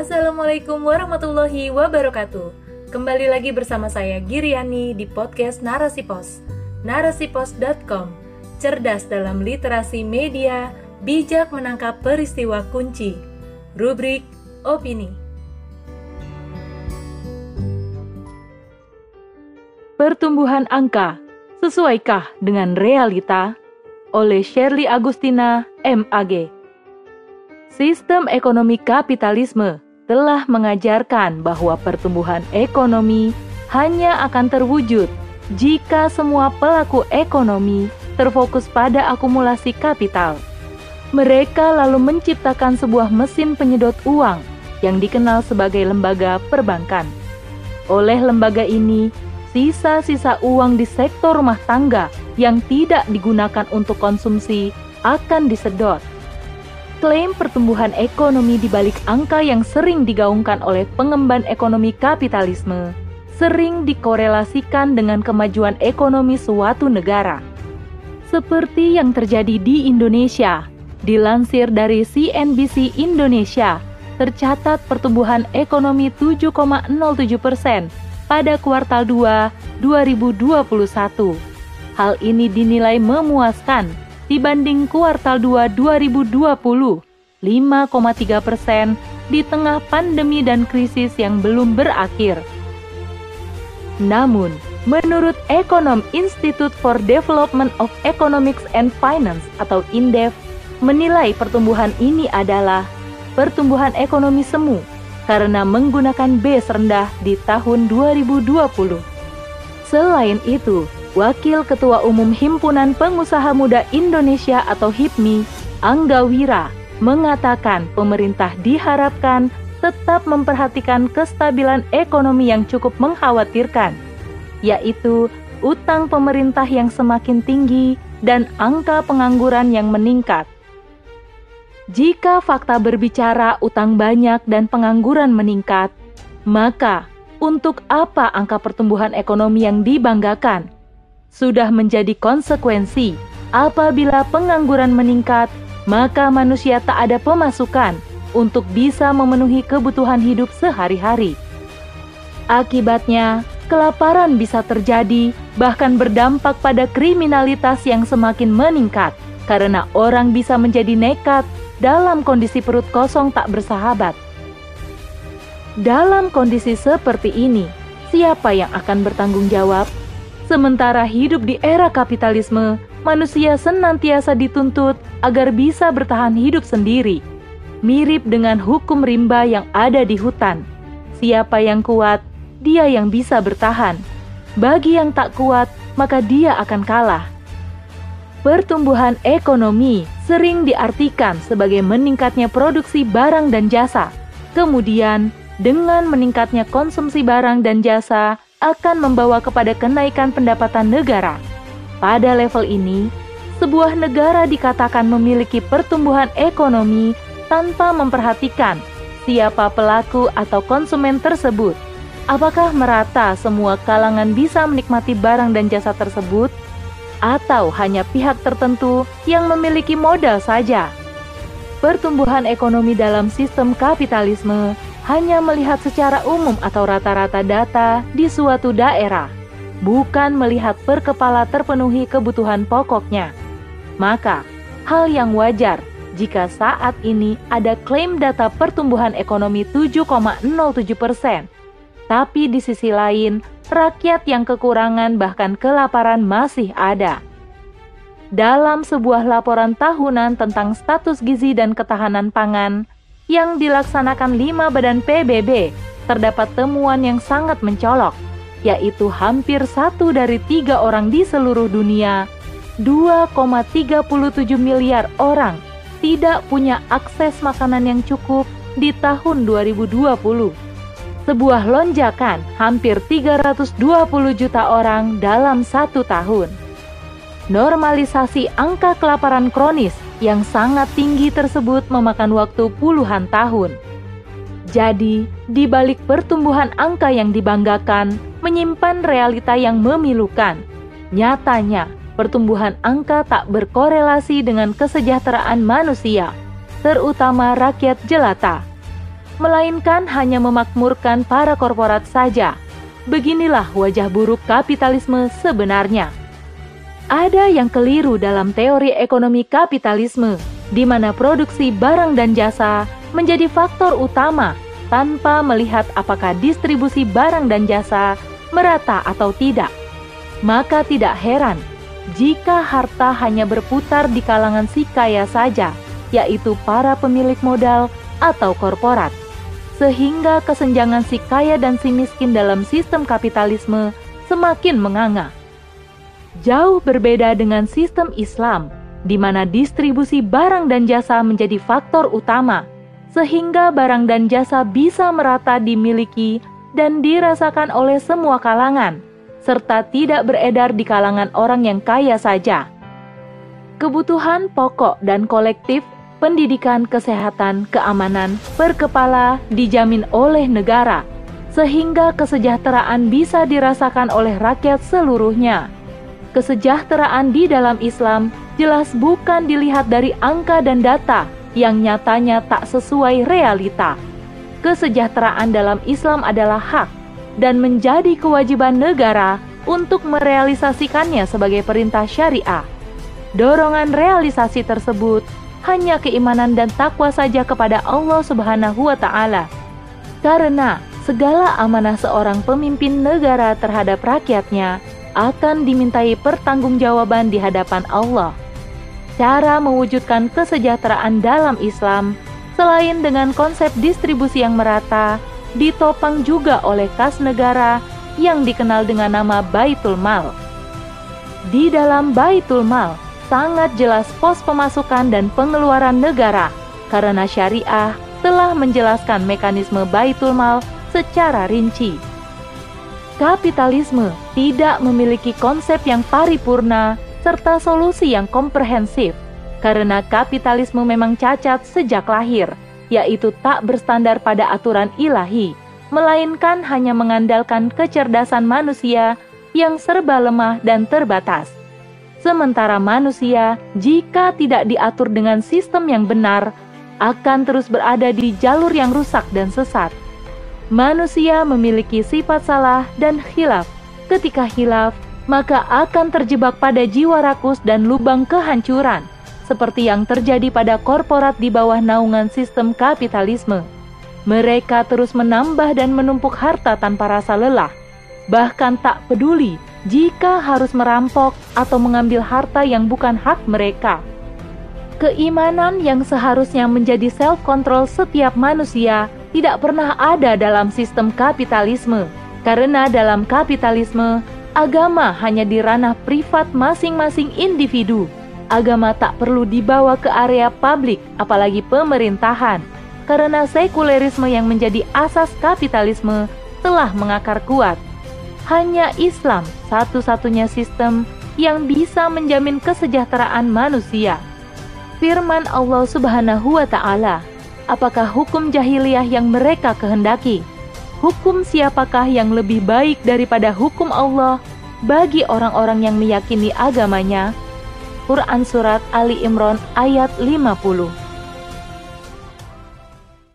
Assalamualaikum warahmatullahi wabarakatuh. Kembali lagi bersama saya Giriani di podcast Narasi Pos. Narasipos.com. Cerdas dalam literasi media, bijak menangkap peristiwa kunci. Rubrik opini. Pertumbuhan angka sesuaikah dengan realita? Oleh Shirley Agustina, MAG. Sistem ekonomi kapitalisme telah mengajarkan bahwa pertumbuhan ekonomi hanya akan terwujud jika semua pelaku ekonomi terfokus pada akumulasi kapital. Mereka lalu menciptakan sebuah mesin penyedot uang yang dikenal sebagai lembaga perbankan. Oleh lembaga ini, sisa-sisa uang di sektor rumah tangga yang tidak digunakan untuk konsumsi akan disedot. Klaim pertumbuhan ekonomi di balik angka yang sering digaungkan oleh pengemban ekonomi kapitalisme sering dikorelasikan dengan kemajuan ekonomi suatu negara. Seperti yang terjadi di Indonesia, dilansir dari CNBC Indonesia, tercatat pertumbuhan ekonomi 7,07 persen pada kuartal 2 2021. Hal ini dinilai memuaskan dibanding kuartal 2 2020, 5,3 persen di tengah pandemi dan krisis yang belum berakhir. Namun, menurut ekonom Institute for Development of Economics and Finance atau INDEF, menilai pertumbuhan ini adalah pertumbuhan ekonomi semu karena menggunakan base rendah di tahun 2020. Selain itu, Wakil Ketua Umum Himpunan Pengusaha Muda Indonesia atau HIPMI, Angga Wira, mengatakan pemerintah diharapkan tetap memperhatikan kestabilan ekonomi yang cukup mengkhawatirkan, yaitu utang pemerintah yang semakin tinggi dan angka pengangguran yang meningkat. Jika fakta berbicara utang banyak dan pengangguran meningkat, maka untuk apa angka pertumbuhan ekonomi yang dibanggakan? Sudah menjadi konsekuensi apabila pengangguran meningkat, maka manusia tak ada pemasukan untuk bisa memenuhi kebutuhan hidup sehari-hari. Akibatnya, kelaparan bisa terjadi, bahkan berdampak pada kriminalitas yang semakin meningkat karena orang bisa menjadi nekat dalam kondisi perut kosong tak bersahabat. Dalam kondisi seperti ini, siapa yang akan bertanggung jawab? Sementara hidup di era kapitalisme, manusia senantiasa dituntut agar bisa bertahan hidup sendiri. Mirip dengan hukum rimba yang ada di hutan. Siapa yang kuat, dia yang bisa bertahan. Bagi yang tak kuat, maka dia akan kalah. Pertumbuhan ekonomi sering diartikan sebagai meningkatnya produksi barang dan jasa. Kemudian, dengan meningkatnya konsumsi barang dan jasa akan membawa kepada kenaikan pendapatan negara. Pada level ini, sebuah negara dikatakan memiliki pertumbuhan ekonomi tanpa memperhatikan siapa pelaku atau konsumen tersebut. Apakah merata semua kalangan bisa menikmati barang dan jasa tersebut? atau hanya pihak tertentu yang memiliki modal saja. Pertumbuhan ekonomi dalam sistem kapitalisme hanya melihat secara umum atau rata-rata data di suatu daerah, bukan melihat per kepala terpenuhi kebutuhan pokoknya. Maka, hal yang wajar jika saat ini ada klaim data pertumbuhan ekonomi 7,07 persen, tapi di sisi lain rakyat yang kekurangan bahkan kelaparan masih ada. Dalam sebuah laporan tahunan tentang status gizi dan ketahanan pangan yang dilaksanakan lima badan PBB, terdapat temuan yang sangat mencolok, yaitu hampir satu dari tiga orang di seluruh dunia, 2,37 miliar orang tidak punya akses makanan yang cukup di tahun 2020 sebuah lonjakan hampir 320 juta orang dalam satu tahun. Normalisasi angka kelaparan kronis yang sangat tinggi tersebut memakan waktu puluhan tahun. Jadi, di balik pertumbuhan angka yang dibanggakan, menyimpan realita yang memilukan. Nyatanya, pertumbuhan angka tak berkorelasi dengan kesejahteraan manusia, terutama rakyat jelata melainkan hanya memakmurkan para korporat saja. Beginilah wajah buruk kapitalisme sebenarnya. Ada yang keliru dalam teori ekonomi kapitalisme, di mana produksi barang dan jasa menjadi faktor utama tanpa melihat apakah distribusi barang dan jasa merata atau tidak. Maka tidak heran jika harta hanya berputar di kalangan si kaya saja, yaitu para pemilik modal atau korporat. Sehingga kesenjangan si kaya dan si miskin dalam sistem kapitalisme semakin menganga. Jauh berbeda dengan sistem Islam, di mana distribusi barang dan jasa menjadi faktor utama, sehingga barang dan jasa bisa merata dimiliki dan dirasakan oleh semua kalangan, serta tidak beredar di kalangan orang yang kaya saja. Kebutuhan pokok dan kolektif, pendidikan, kesehatan, keamanan, perkepala dijamin oleh negara, sehingga kesejahteraan bisa dirasakan oleh rakyat seluruhnya kesejahteraan di dalam Islam jelas bukan dilihat dari angka dan data yang nyatanya tak sesuai realita. Kesejahteraan dalam Islam adalah hak dan menjadi kewajiban negara untuk merealisasikannya sebagai perintah syariah. Dorongan realisasi tersebut hanya keimanan dan takwa saja kepada Allah Subhanahu wa taala. Karena segala amanah seorang pemimpin negara terhadap rakyatnya akan dimintai pertanggungjawaban di hadapan Allah. Cara mewujudkan kesejahteraan dalam Islam, selain dengan konsep distribusi yang merata, ditopang juga oleh kas negara yang dikenal dengan nama Baitul Mal. Di dalam Baitul Mal, sangat jelas pos pemasukan dan pengeluaran negara karena syariah telah menjelaskan mekanisme Baitul Mal secara rinci kapitalisme tidak memiliki konsep yang paripurna serta solusi yang komprehensif, karena kapitalisme memang cacat sejak lahir, yaitu tak berstandar pada aturan ilahi, melainkan hanya mengandalkan kecerdasan manusia yang serba lemah dan terbatas. Sementara manusia, jika tidak diatur dengan sistem yang benar, akan terus berada di jalur yang rusak dan sesat manusia memiliki sifat salah dan khilaf. Ketika khilaf, maka akan terjebak pada jiwa rakus dan lubang kehancuran, seperti yang terjadi pada korporat di bawah naungan sistem kapitalisme. Mereka terus menambah dan menumpuk harta tanpa rasa lelah, bahkan tak peduli jika harus merampok atau mengambil harta yang bukan hak mereka. Keimanan yang seharusnya menjadi self-control setiap manusia tidak pernah ada dalam sistem kapitalisme, karena dalam kapitalisme agama hanya di ranah privat masing-masing individu. Agama tak perlu dibawa ke area publik, apalagi pemerintahan, karena sekulerisme yang menjadi asas kapitalisme telah mengakar kuat. Hanya Islam satu-satunya sistem yang bisa menjamin kesejahteraan manusia. Firman Allah Subhanahu wa Ta'ala apakah hukum jahiliyah yang mereka kehendaki? Hukum siapakah yang lebih baik daripada hukum Allah bagi orang-orang yang meyakini agamanya? Quran Surat Ali Imran ayat 50